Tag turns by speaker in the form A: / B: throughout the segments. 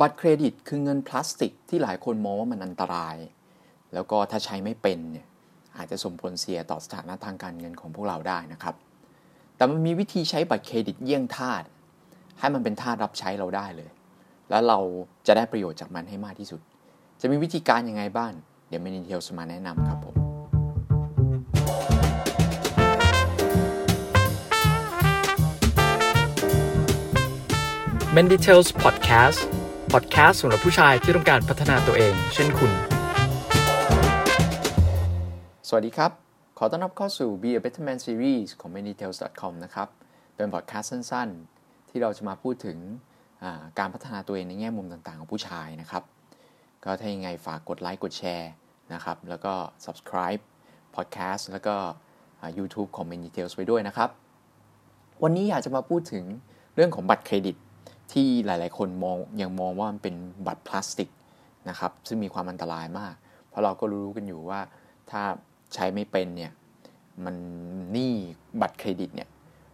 A: บัตรเครดิตคือเงินพลาสติกที่หลายคนมองว่ามันอันตราย แล้วก็ถ้าใช้ไม่เป็นเนี่ยอาจจะส่งผลเสียต่อสถานะทางการเงินของพวกเราได้นะครับ แต่มันมีวิธีใช้บัตรเครดิตเยี่ยงทาสให้มันเป็นทาสรับใช้เราได้เลย แล้วเราจะได้ประโยชน์จากมันให้มากที่สุด จะมีวิธีการยังไงบ้างเดี๋ยวเมนิเทลสมาแนะนำครับผม
B: Men Details Podcast Podcast สำหรับผู้ชายที่ต้องการพัฒนาตัวเอง เช่นคุณ
A: สวัสดีครับ ขอต้อนรับเข้าสู่ Be a Better Man Series ของ manytales.com นะครับ เป็นพอดแคสต์สั้นๆ ที่เราจะมาพูดถึงการพัฒนาตัวเองในแง่มุมต่างๆ ของผู้ชายนะครับ ก็ถ้ายังไงฝากกดไลค์กดแชร์นะครับ แล้วก็ subscribe podcast แล้วก็ YouTube ของ manytales ไว้ด้วยนะครับ วันนี้อยากจะมาพูดถึงเรื่องของบัตรเครดิต ที่หลาย ๆ คนมองยังมองว่ามันเป็นบัตรพลาสติกนะครับ ซึ่งมีความอันตรายมาก เพราะเราก็รู้กันอยู่ว่าถ้าใช้ไม่เป็นเนี่ยมันหนี้บัตรเครดิตเนี่ย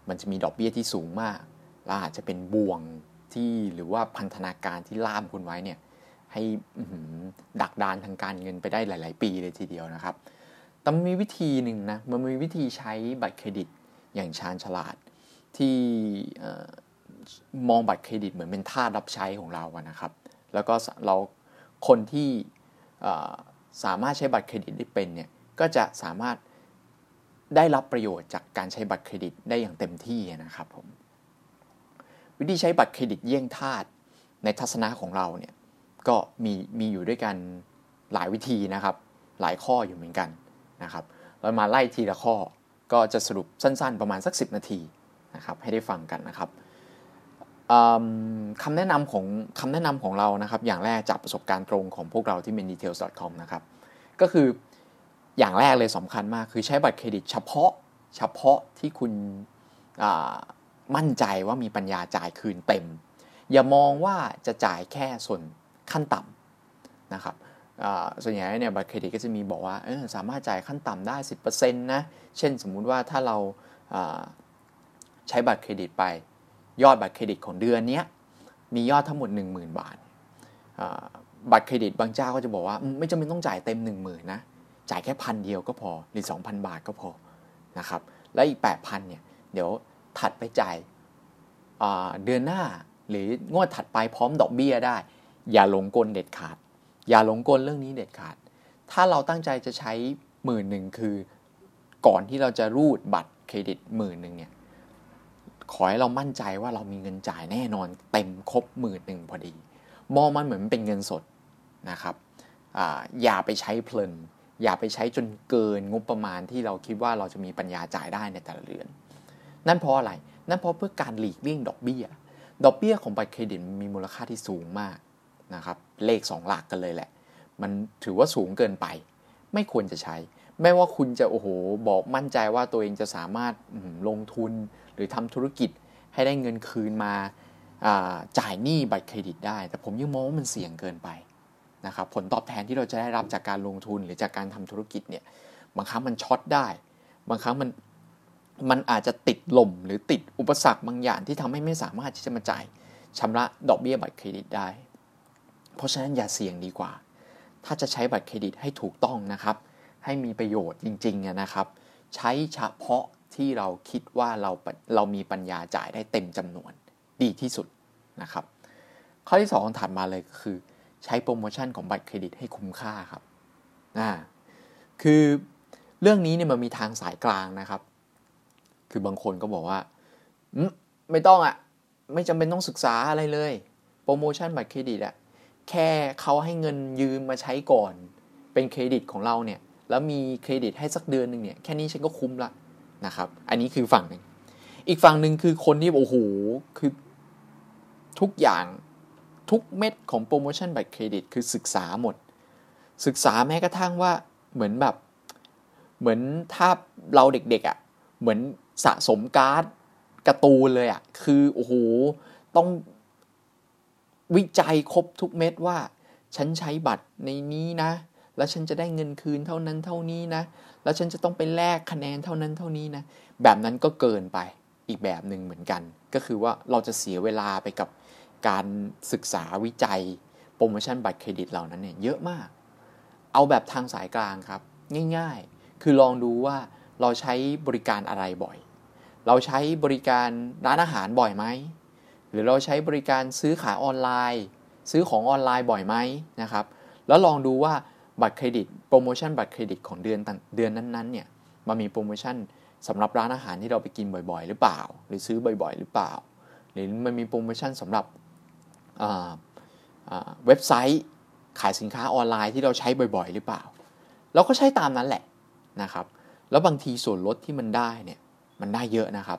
A: มันจะมีดอกเบี้ยที่สูงมากและอาจจะเป็นบ่วงที่หรือว่าพันธนาการที่ล่ามคุณไว้เนี่ยให้ดักดานทางการเงินไปได้หลาย ๆ ปีเลยทีเดียวนะครับแต่มันมีวิธีหนึ่งนะมันมีวิธีใช้บัตรเครดิตอย่างชาญฉลาดที่ มองบัตรเครดิตเหมือนเป็นท่ารับใช้ของเราอะนะครับ แล้วก็เราคนที่สามารถใช้บัตรเครดิตได้เป็นเนี่ยก็จะสามารถได้รับประโยชน์จากการใช้บัตรเครดิตได้อย่างเต็มที่นะครับผมวิธีใช้บัตรเครดิตเยี่ยงทาสในทัศนะของเราเนี่ยก็มีมีอยู่ด้วยกันหลายวิธีนะครับ หลายข้ออยู่เหมือนกันนะครับเรามาไล่ทีละข้อก็จะสรุปสั้นๆประมาณสัก 10 นาทีนะครับให้ได้ฟังกันนะครับ คำแนะนำของคำแนะนำของเรานะครับ อย่างแรกจากประสบการณ์ตรงของพวกเราที่ mendetails.com นะครับ ก็คืออย่างแรกเลยสำคัญมากคือใช้บัตรเครดิตเฉพาะเฉพาะที่คุณมั่นใจว่ามีปัญญาจ่ายคืนเต็ม อย่ามองว่าจะจ่ายแค่ส่วนขั้นต่ำนะครับส่วนใหญ่เนี่ยบัตรเครดิตก็จะมีบอกว่าสามารถจ่ายขั้นต่ำได้ 10%นะ เช่นสมมุติว่าถ้าเราใช้บัตรเครดิตไป ยอดบัตรเครดิตของเดือนนี้มียอดทั้งหมด 10,000 บาท บัตรเครดิตบางเจ้าก็จะบอกว่าไม่จำเป็นต้องจ่ายเต็ม 1 0,000นะจ่ายแค่พันเดียวก็พอหรือ 2,000 บาทก็พอนะครับแล้วอีก 8,000เนี่ยเดี๋ยวถัดไปจ่ายเดือนหน้าหรืองวดถัดไปพร้อมดอกเบี้ยได้ อย่าหลงกลเด็ดขาด อย่าหลงกลเรื่องนี้เด็ดขาด ถ้าเราตั้งใจจะใช้หมื่นหนึ่งคือ ก่อนที่เราจะรูดบัตรเครดิตหมื่นหนึ่งเนี่ย ขอให้เรามั่นใจว่าเรามีเงินจ่ายแน่นอนเต็มครบหมื่นหนึ่งพอดี มองมันเหมือนเป็นเงินสดนะครับออย่าไปใช้เพลิน อย่าไปใช้จนเกินงบประมาณที่เราคิดว่าเราจะมีปัญญาจ่ายได้ในแต่ละเดือน นั่นเพราะอะไร นั่นเพราะเพื่อการหลีกเลี่ยงดอกเบี้ย ดอกเบี้ยของบัตรเครดิตมีมูลค่าที่สูงมากนะครับ เลข 2 หลักกันเลยแหละ มันถือว่าสูงเกินไป ไม่ควรจะใช้ ไม่ว่าคุณจะโอ้โห บอกมั่นใจว่าตัวเองจะสามารถลงทุน หรือทำธุรกิจให้ได้เงินคืนมาจ่ายหนี้บัตรเครดิตได้ แต่ผมยังมองว่ามันเสี่ยงเกินไปนะครับผลตอบแทนที่เราจะได้รับจากการลงทุนหรือจากการทำธุรกิจเนี่ยบางครั้งมันช็อตได้ บางครั้งมันมันอาจจะติดหล่มหรือติดอุปสรรคบางอย่างที่ทำให้ไม่สามารถที่จะมาจ่ายชำระดอกเบี้ยบัตรเครดิตได้ เพราะฉะนั้นอย่าเสี่ยงดีกว่า ถ้าจะใช้บัตรเครดิตให้ถูกต้องนะครับ ให้มีประโยชน์จริงๆนะครับ ใช้เฉพาะ ที่เราคิดว่าเราเรามีปัญญาจ่ายได้เต็มจำนวนดีที่สุดนะครับ ข้อที่2ถัดมาเลยก็คือ ใช้โปรโมชั่นของบัตรเครดิตให้คุ้มค่าครับอ่าคือเรื่องนี้เนี่ยมันมีทางสายกลางนะครับ คือบางคนก็บอกว่าไม่ต้องอะ่ะ ไม่จำเป็นต้องศึกษาอะไรเลย โปรโมชั่นบัตรเครดิตอะแค่เขาให้เงินยืมมาใช้ก่อน เป็นเครดิตของเราเนี่ย แล้วมีเครดิตให้สักเดือนหนึ่งเนี่ย แค่นี้ฉันก็คุ้มละ นะครับ อันนี้คือฝั่งหนึ่ง อีกฝั่งหนึ่งคือคนที่โอ้โหคือทุกอย่างทุกเม็ดของโปรโมชั่นบัตรเครดิตคือศึกษาหมด ศึกษาแม้กระทั่งว่าเหมือนแบบ เหมือนถ้าเราเด็กๆอะ่ะ เหมือนสะสมการ์ดการ์ตูนเลยอะ่ะ คือโอ้โหต้องวิจัยครบทุกเม็ดว่า ฉันใช้บัตรในนี้นะ แล้วฉันจะได้เงินคืนเท่านั้นเท่านี้นะ แล้วฉันจะต้องไปแลกคะแนนเท่านั้นเท่านี้นะแบบนั้นก็เกินไปอีกแบบหนึ่งเหมือนกัน ก็คือว่าเราจะเสียเวลาไปกับการศึกษาวิจัยโปรโมชั่นบัตรเครดิตเหล่านั้นเนี่ยเยอะมาก เอาแบบทางสายกลางครับ ง่ายๆ คือลองดูว่าเราใช้บริการอะไรบ่อย เราใช้บริการร้านอาหารบ่อยไหม หรือเราใช้บริการซื้อขายออนไลน์ ซื้อของออนไลน์บ่อยไหมนะครับ แล้วลองดูว่า บัตรเครดิตโปรโมชั่นบัตรเครดิตของเดือนเดือนนั้นๆเนี่ยมันมีโปรโมชั่นสำหรับร้านอาหารที่เราไปกินบ่อยๆ หรือเปล่า หรือซื้อบ่อยๆ หรือเปล่า หรือมันมีโปรโมชั่นสำหรับเว็บไซต์ขายสินค้าออนไลน์ที่เราใช้บ่อยๆ หรือเปล่า เราก็ใช้ตามนั้นแหละนะครับ แล้วบางทีส่วนลดที่มันได้เนี่ยมันได้เยอะนะครับ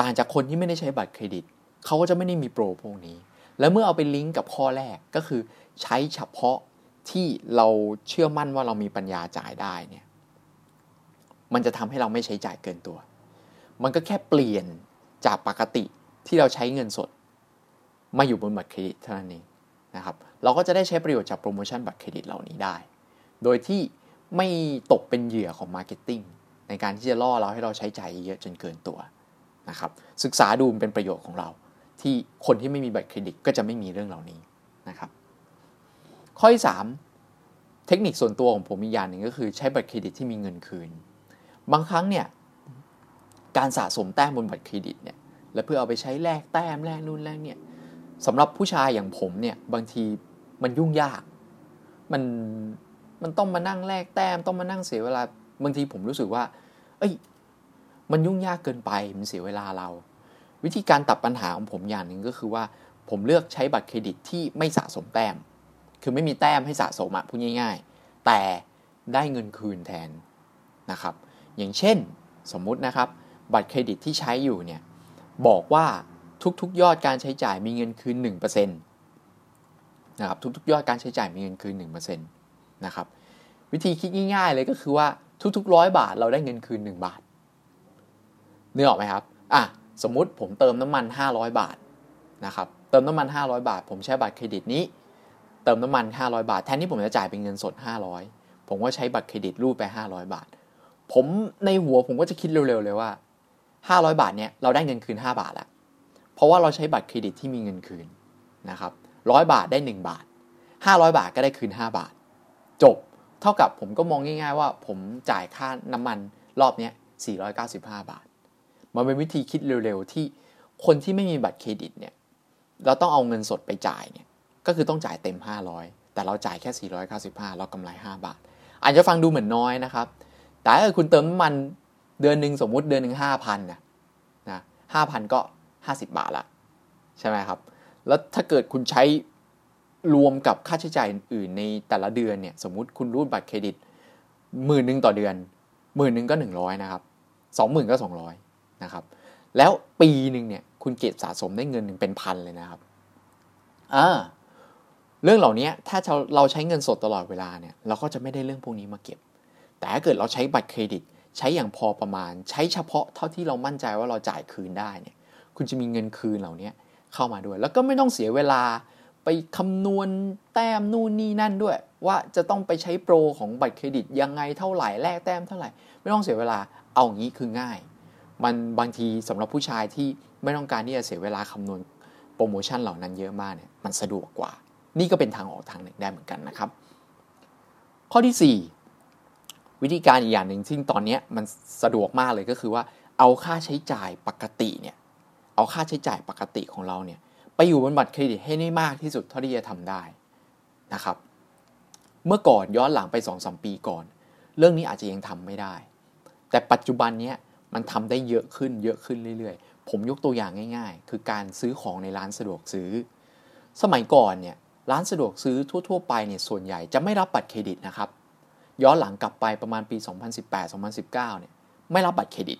A: ต่างจากคนที่ไม่ได้ใช้บัตรเครดิตเขาก็จะไม่ได้มีโปรพวกนี้ แล้วเมื่อเอาไปลิงก์กับข้อแรกก็คือใช้เฉพาะ ที่เราเชื่อมั่นว่าเรามีปัญญาจ่ายได้เนี่ย มันจะทำให้เราไม่ใช้จ่ายเกินตัว มันก็แค่เปลี่ยนจากปกติที่เราใช้เงินสด มาอยู่บนบัตรเครดิตเท่านั้นเองนะครับ เราก็จะได้ใช้ประโยชน์จากโปรโมชั่นบัตรเครดิตเหล่านี้ได้ โดยที่ไม่ตกเป็นเหยื่อของ marketingในการที่จะล่อเราให้เราใช้จ่ายเยอะจนเกินตัวนะครับ ศึกษาดูมันเป็นประโยชน์ของเรา ที่คนที่ไม่มีบัตรเครดิตก็จะไม่มีเรื่องเหล่านี้นะครับ ข้อที่3เทคนิคส่วนตัวของผมอีกอย่างหนึ่งก็คือใช้บัตรเครดิตที่มีเงินคืน บางครั้งเนี่ยการสะสมแต้มบนบัตรเครดิตเนี่ยแล้วเพื่อเอาไปใช้แลกแต้มแลกนู่นแลกเนี่ยสำหรับผู้ชายอย่างผมเนี่ยบางทีมันยุ่งยาก มันมันต้องมานั่งแลกแต้มต้องมานั่งเสียเวลาบางทีผมรู้สึกว่า เอ้ย มันยุ่งยากเกินไปมันเสียเวลาเรา วิธีการตัดปัญหาของผมอย่างหนึ่งก็คือว่า ผมเลือกใช้บัตรเครดิตที่ไม่สะสมแต้ม คือไม่มีแต้มให้สะสมอะพูดง่าย ๆ แต่ได้เงินคืนแทนนะครับ อย่างเช่นสมมุตินะครับ บัตรเครดิตที่ใช้อยู่เนี่ยบอกว่าทุกๆ ยอดการใช้จ่ายมีเงินคืน1%นะครับทุกๆ ยอดการใช้จ่ายมีเงินคืน1%นะครับวิธีคิดง่าย ๆ เลยก็คือว่าทุกๆร้อยบาทเราได้เงินคืน 1 บาทเนื้อออกไหมครับอะสมมุติผมเติมน้ำมัน 500 บาทนะครับเติมน้ำมัน 500 บาท ผมใช้บัตรเครดิตนี้ เติมน้ำมัน 500 บาท แทนที่ผมจะจ่ายเป็นเงินสด 500 ผมก็ใช้บัตรเครดิตรูดไป 500 บาท ผมในหัวผมก็จะคิดเร็วๆเลยว่า 500 บาทเนี่ยเราได้เงินคืน 5 บาทแล้วเพราะว่าเราใช้บัตรเครดิตที่มีเงินคืนนะครับร้อยบาทได้ 1 บาท 500 บาทก็ได้คืน 5 บาท จบเท่ากับผมก็มองง่ายๆว่า ผมจ่ายค่าน้ำมันรอบนี้495 บาท มันเป็นวิธีคิดเร็วๆที่คนที่ไม่มีบัตรเครดิตเนี่ยเราต้องเอาเงินสดไปจ่ายเนี่ย ก็คือต้องจ่ายเต็ม 500 แต่เราจ่ายแค่ 495 เรากำไร 5 บาท อาจจะฟังดูเหมือนน้อยนะครับ แต่ถ้าคุณเติมน้ำมันเดือนหนึ่งสมมุติเดือนหนึ่งห้าพันนะนะห้าพันก็ห้าสิบบาทละใช่ไหมครับ แล้วถ้าเกิดคุณใช้รวมกับค่าใช้จ่ายอื่นในแต่ละเดือนเนี่ยสมมุติคุณรูดบัตรเครดิตหมื่นหนึ่งต่อเดือนหมื่นหนึ่งก็หนึ่งร้อยนะครับสองหมื่นก็สองร้อยนะครับ แล้วปีหนึ่งเนี่ยคุณเก็บสะสมได้เงินหนึ่งเป็นพันเลยนะครับอ่า เรื่องเหล่านี้ถ้าเราใช้เงินสดตลอดเวลาเนี่ยเราก็จะไม่ได้เรื่องพวกนี้มาเก็บ แต่ถ้าเกิดเราใช้บัตรเครดิต ใช้อย่างพอประมาณ ใช้เฉพาะเท่าที่เรามั่นใจว่าเราจ่ายคืนได้เนี่ยคุณจะมีเงินคืนเหล่านี้เข้ามาด้วย แล้วก็ไม่ต้องเสียเวลาไปคำนวณแต้มนู่นนี่นั่นด้วย ว่าจะต้องไปใช้โปรของบัตรเครดิตยังไงเท่าไหร่แลกแต้มเท่าไหร่ ไม่ต้องเสียเวลาเอางี้คือง่าย มันบางทีสำหรับผู้ชายที่ไม่ต้องการที่จะเสียเวลาคำนวณโปรโมชั่นเหล่านั้นเยอะมากเนี่ยมันสะดวกกว่า นี่ก็เป็นทางออกทางหนึ่งได้เหมือนกันนะครับ ข้อที่ 4 วิธีการอีกอย่างหนึ่งที่ตอนนี้มันสะดวกมากเลยก็คือว่าเอาค่าใช้จ่ายปกติเนี่ยเอาค่าใช้จ่ายปกติของเราเนี่ยไปอยู่บนบัตรเครดิตให้ได้มากที่สุดเท่าที่จะทำได้นะครับ เมื่อก่อนย้อนหลังไป2อสปีก่อน เรื่องนี้อาจจะยังทำไม่ได้ แต่ปัจจุบันนี้มันทำได้เยอะขึ้นเยอะขึ้นเรื่อยๆ ผมยกตัวอย่างง่าย ๆ คือการซื้อของในร้านสะดวกซื้อ สมัยก่อนเนี่ย ร้านสะดวกซื้อทั่ว ๆ ไปเนี่ยส่วนใหญ่จะไม่รับบัตรเครดิตนะครับ ย้อนหลังกลับไปประมาณปี 2018-2019เนี่ยไม่รับบัตรเครดิต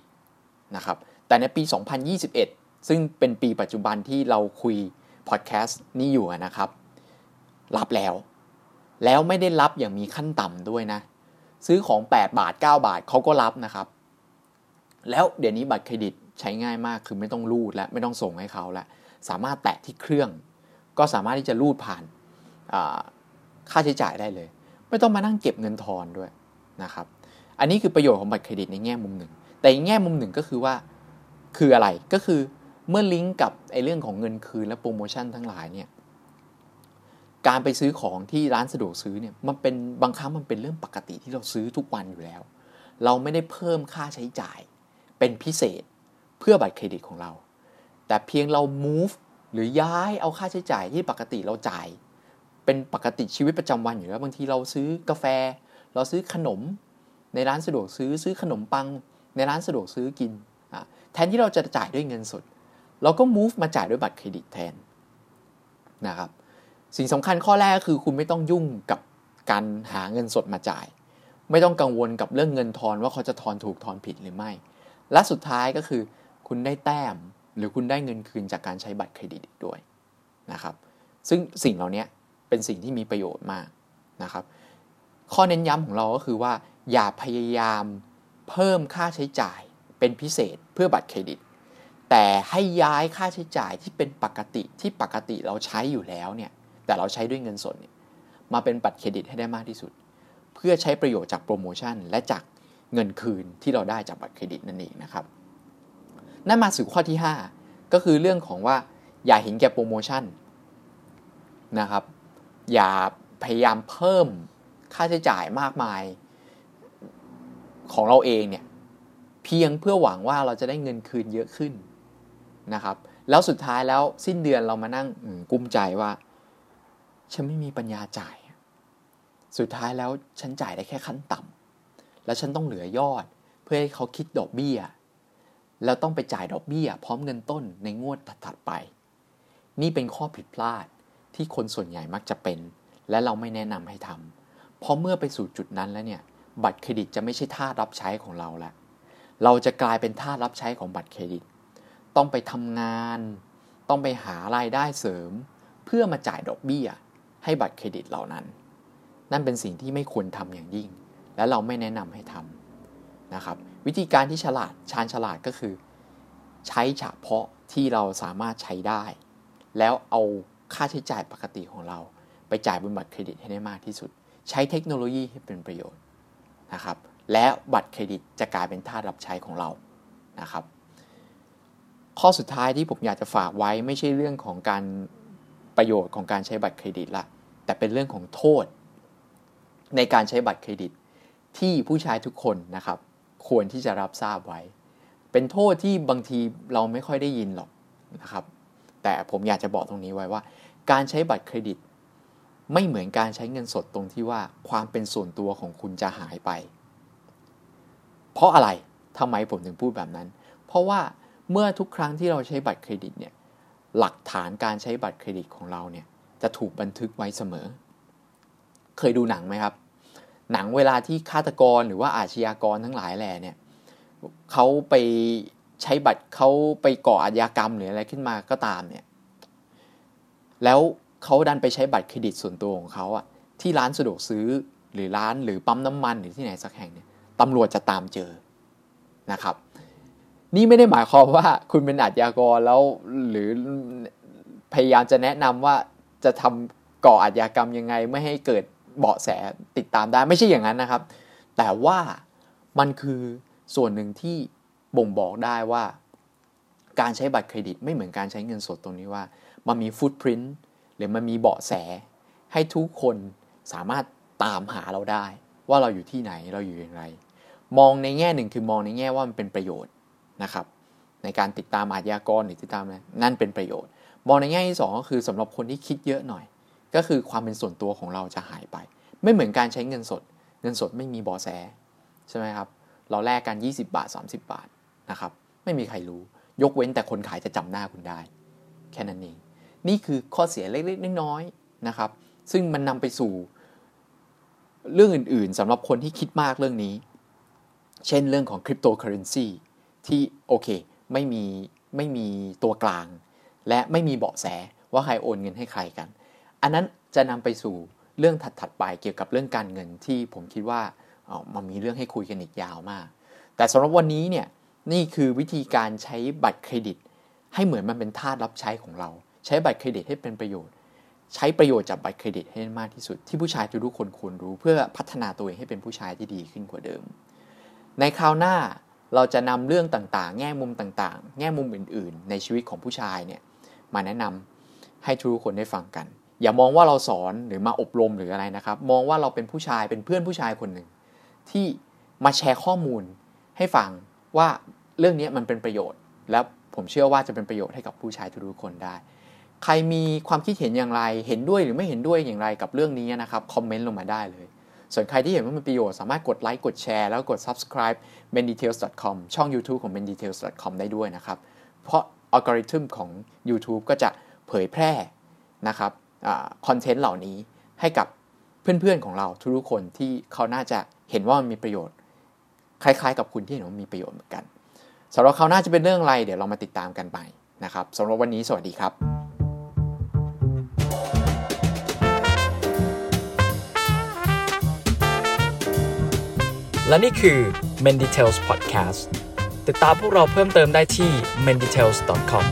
A: นะครับ แต่ในปี 2021 ซึ่งเป็นปีปัจจุบันที่เราคุยพอดแคสต์นี้อยู่นะครับ รับแล้ว แล้วไม่ได้รับอย่างมีขั้นต่ำด้วยนะ ซื้อของ 8 บาท 9 บาทเขาก็รับนะครับ แล้วเดี๋ยวนี้บัตรเครดิตใช้ง่ายมากคือไม่ต้องรูดและไม่ต้องส่งให้เขาแล้วสามารถแตะที่เครื่อง ก็สามารถที่จะรูดผ่านค่าใช้จ่ายได้เลย ไม่ต้องมานั่งเก็บเงินทอนด้วยนะครับ อันนี้คือประโยชน์ของบัตรเครดิตในแง่มุมหนึ่ง แต่อีกแง่มุมหนึ่งก็คือว่าคืออะไรก็คือเมื่อลิงก์กับไอ้เรื่องของเงินคืนและโปรโมชั่นทั้งหลายเนี่ยการไปซื้อของที่ร้านสะดวกซื้อเนี่ยมันเป็นบางครั้งมันเป็นเรื่องปกติที่เราซื้อทุกวันอยู่แล้ว เราไม่ได้เพิ่มค่าใช้จ่ายเป็นพิเศษเพื่อบัตรเครดิตของเรา แต่เพียงเรา move หรือย้ายเอาค่าใช้จ่ายที่ปกติเราจ่าย เป็นปกติชีวิตประจำวันอยู่แล้วบางทีเราซื้อกาแฟ เราซื้อขนม ในร้านสะดวกซื้อซื้อขนมปัง ในร้านสะดวกซื้อกินแทนที่เราจะจ่ายด้วยเงินสด เราก็ move มาจ่ายด้วยบัตรเครดิตแทนนะครับสิ่งสำคัญข้อแรกก็คือคุณไม่ต้องยุ่งกับการหาเงินสดมาจ่าย ไม่ต้องกังวลกับเรื่องเงินทอนว่าเขาจะทอนถูกทอนผิดหรือไม่ และสุดท้ายก็คือ คุณได้แต้ม หรือคุณได้เงินคืนจากการใช้บัตรเครดิตอีกด้วยนะครับ ซึ่งสิ่งเหล่านี้เป็นสิ่งที่มีประโยชน์มากนะครับ ข้อเน้นย้ำของเราก็คือว่า อย่าพยายามเพิ่มค่าใช้จ่ายเป็นพิเศษเพื่อบัตรเครดิต แต่ให้ย้ายค่าใช้จ่ายที่เป็นปกติที่ปกติเราใช้อยู่แล้วเนี่ยแต่เราใช้ด้วยเงินสดเนี่ยมาเป็นบัตรเครดิตให้ได้มากที่สุด เพื่อใช้ประโยชน์จากโปรโมชั่นและจากเงินคืนที่เราได้จากบัตรเครดิตนั่นเองนะครับ นั่นมาสู่ข้อที่ 5 ก็คือเรื่องของว่าอย่าเห็นแก่โปรโมชั่นนะครับ อย่าพยายามเพิ่มค่าใช้จ่ายมากมายของเราเองเนี่ยเพียงเพื่อหวังว่าเราจะได้เงินคืนเยอะขึ้นนะครับ แล้วสุดท้ายแล้วสิ้นเดือนเรามานั่งกุ้มใจว่า ฉันไม่มีปัญญาจ่าย สุดท้ายแล้วฉันจ่ายได้แค่ขั้นต่ำแล้วฉันต้องเหลือยอด เพื่อให้เขาคิดดอกเบี้ย แล้วต้องไปจ่ายดอกเบี้ย พร้อมเงินต้นในงวดถัดไป นี่เป็นข้อผิดพลาดที่คนส่วนใหญ่มักจะเป็น และเราไม่แนะนำให้ทำเพราะเมื่อไปสู่จุดนั้นแล้วเนี่ย บัตรเครดิตจะไม่ใช่ท่ารับใช้ของเราแล้วเราจะกลายเป็นท่ารับใช้ของบัตรเครดิต ต้องไปทำงาน ต้องไปหารายได้เสริม เพื่อมาจ่ายดอกเบี้ย ให้บัตรเครดิตเหล่านั้น นั่นเป็นสิ่งที่ไม่ควรทำอย่างยิ่ง และเราไม่แนะนำให้ทำนะครับ วิธีการที่ฉลาดชาญฉลาดก็คือ ใช้เฉพาะที่เราสามารถใช้ได้ แล้วเอาค่าใช้จ่ายปกติของเรา ไปจ่ายบนบัตรเครดิตให้ได้มากที่สุด ใช้เทคโนโลยีให้เป็นประโยชน์นะครับ และบัตรเครดิตจะกลายเป็นท่ารับใช้ของเรานะครับ ข้อสุดท้ายที่ผมอยากจะฝากไว้ไม่ใช่เรื่องของการประโยชน์ของการใช้บัตรเครดิตละแต่เป็นเรื่องของโทษ ในการใช้บัตรเครดิตที่ผู้ชายทุกคนนะครับ ควรที่จะรับทราบไว้ เป็นโทษที่บางทีเราไม่ค่อยได้ยินหรอกนะครับ แต่ผมอยากจะบอกตรงนี้ไว้ว่า การใช้บัตรเครดิต ไม่เหมือนการใช้เงินสดตรงที่ว่าความเป็นส่วนตัวของคุณจะหายไป เพราะอะไรทำไมผมถึงพูดแบบนั้น เพราะว่าเมื่อทุกครั้งที่เราใช้บัตรเครดิตเนี่ยหลักฐานการใช้บัตรเครดิตของเราเนี่ยจะถูกบันทึกไว้เสมอ เคยดูหนังไหมครับ หนังเวลาที่ฆาตกรหรือว่าอาชญากรทั้งหลายแหล่เนี่ยเขาไปใช้บัตรเขาไปก่ออาชญากรรมหรืออะไรขึ้นมาก็ตามเนี่ยแล้วเขาดันไปใช้บัตรเครดิตส่วนตัวของเขาอะที่ร้านสะดวกซื้อหรือร้านหรือปั๊มน้ำมันหรือที่ไหนสักแห่งเนี่ยตำรวจจะตามเจอนะครับ นี่ไม่ได้หมายความว่าคุณเป็นอาชญากรแล้วหรือพยายามจะแนะนำว่าจะทำก่ออาชญากรรมยังไงไม่ให้เกิด เบาะแสติดตามได้ไม่ใช่อย่างนั้นนะครับ แต่ว่ามันคือส่วนหนึ่งที่บ่งบอกได้ว่า การใช้บัตรเครดิตไม่เหมือนการใช้เงินสดตรงนี้ว่า มันมีฟุตพิ้นหรือมันมีเบาะแส ให้ทุกคนสามารถตามหาเราได้ ว่าเราอยู่ที่ไหนเราอยู่อย่างไร มองในแง่หนึ่งคือมองในแง่ว่ามันเป็นประโยชน์นะครับ ในการติดตามอาชญากรหรือติดตามนั่นเป็นประโยชน์ มองในแง่ที่2ก็คือสำหรับคนที่คิดเยอะหน่อย ก็คือความเป็นส่วนตัวของเราจะหายไป ไม่เหมือนการใช้เงินสด เงินสดไม่มีบอแสใช่ไหมครับ เราแลกกัน 20 บาท 30 บาทนะครับ ไม่มีใครรู้ ยกเว้นแต่คนขายจะจำหน้าคุณได้ แค่นั้นเอง นี่คือข้อเสียเล็กๆ น้อยๆนะครับ ซึ่งมันนำไปสู่เรื่องอื่นๆสำหรับคนที่คิดมากเรื่องนี้ เช่นเรื่องของคริปโตเคอเรนซีที่โอเคไม่มีไม่มีตัวกลาง และไม่มีเบาะแสว่าใครโอนเงินให้ใครกัน อันนั้นจะนำไปสู่เรื่องถัดๆไปเกี่ยวกับเรื่องการเงินที่ผมคิดว่ามันมีเรื่องให้คุยกันอีกยาวมาก แต่สำหรับวันนี้เนี่ยนี่คือวิธีการใช้บัตรเครดิต ให้เหมือนมันเป็นทาสรับใช้ของเรา ใช้บัตรเครดิตให้เป็นประโยชน์ ใช้ประโยชน์จากบัตรเครดิตให้มากที่สุด ที่ผู้ชายทุกคนควรรู้เพื่อพัฒนาตัวเองให้เป็นผู้ชายที่ดีขึ้นกว่าเดิม ในคราวหน้าเราจะนำเรื่องต่างๆ แง่มุมต่างๆ แง่มุมอื่น ๆ ในชีวิตของผู้ชายเนี่ยมาแนะนำให้ทุกคนได้ฟังกัน อย่ามองว่าเราสอนหรือมาอบรมหรืออะไรนะครับ มองว่าเราเป็นผู้ชายเป็นเพื่อนผู้ชายคนหนึ่ง ที่มาแชร์ข้อมูลให้ฟังว่าเรื่องนี้มันเป็นประโยชน์ และผมเชื่อว่าจะเป็นประโยชน์ให้กับผู้ชายทุกคนได้ ใครมีความคิดเห็นอย่างไรเห็นด้วยหรือไม่เห็นด้วยอย่างไรกับเรื่องนี้นะครับคอมเมนต์ลงมาได้เลย ส่วนใครที่เห็นว่ามันประโยชน์สามารถกดไลค์กดแชร์แล้วกด subscribe mendetails.com ช่อง YouTube ของ mendetails.com ได้ด้วยนะครับ เพราะอัลกอริทึมของ YouTube ก็จะเผยแพร่นะครับ คอนเทนต์เหล่านี้ให้กับเพื่อนๆของเราทุกๆคนที่เขาน่าจะเห็นว่ามันมีประโยชน์ คล้ายๆ กับคุณที่เห็นว่ามีประโยชน์เหมือนกันสำหรับเขาน่าจะเป็นเรื่องอะไร เดี๋ยวเรามาติดตามกันไปนะครับสำหรับวันนี้สวัสดีครับ
B: และนี่คือ Menditales Podcast ติดตามพวกเราเพิ่มเติมได้ที่ menditales.com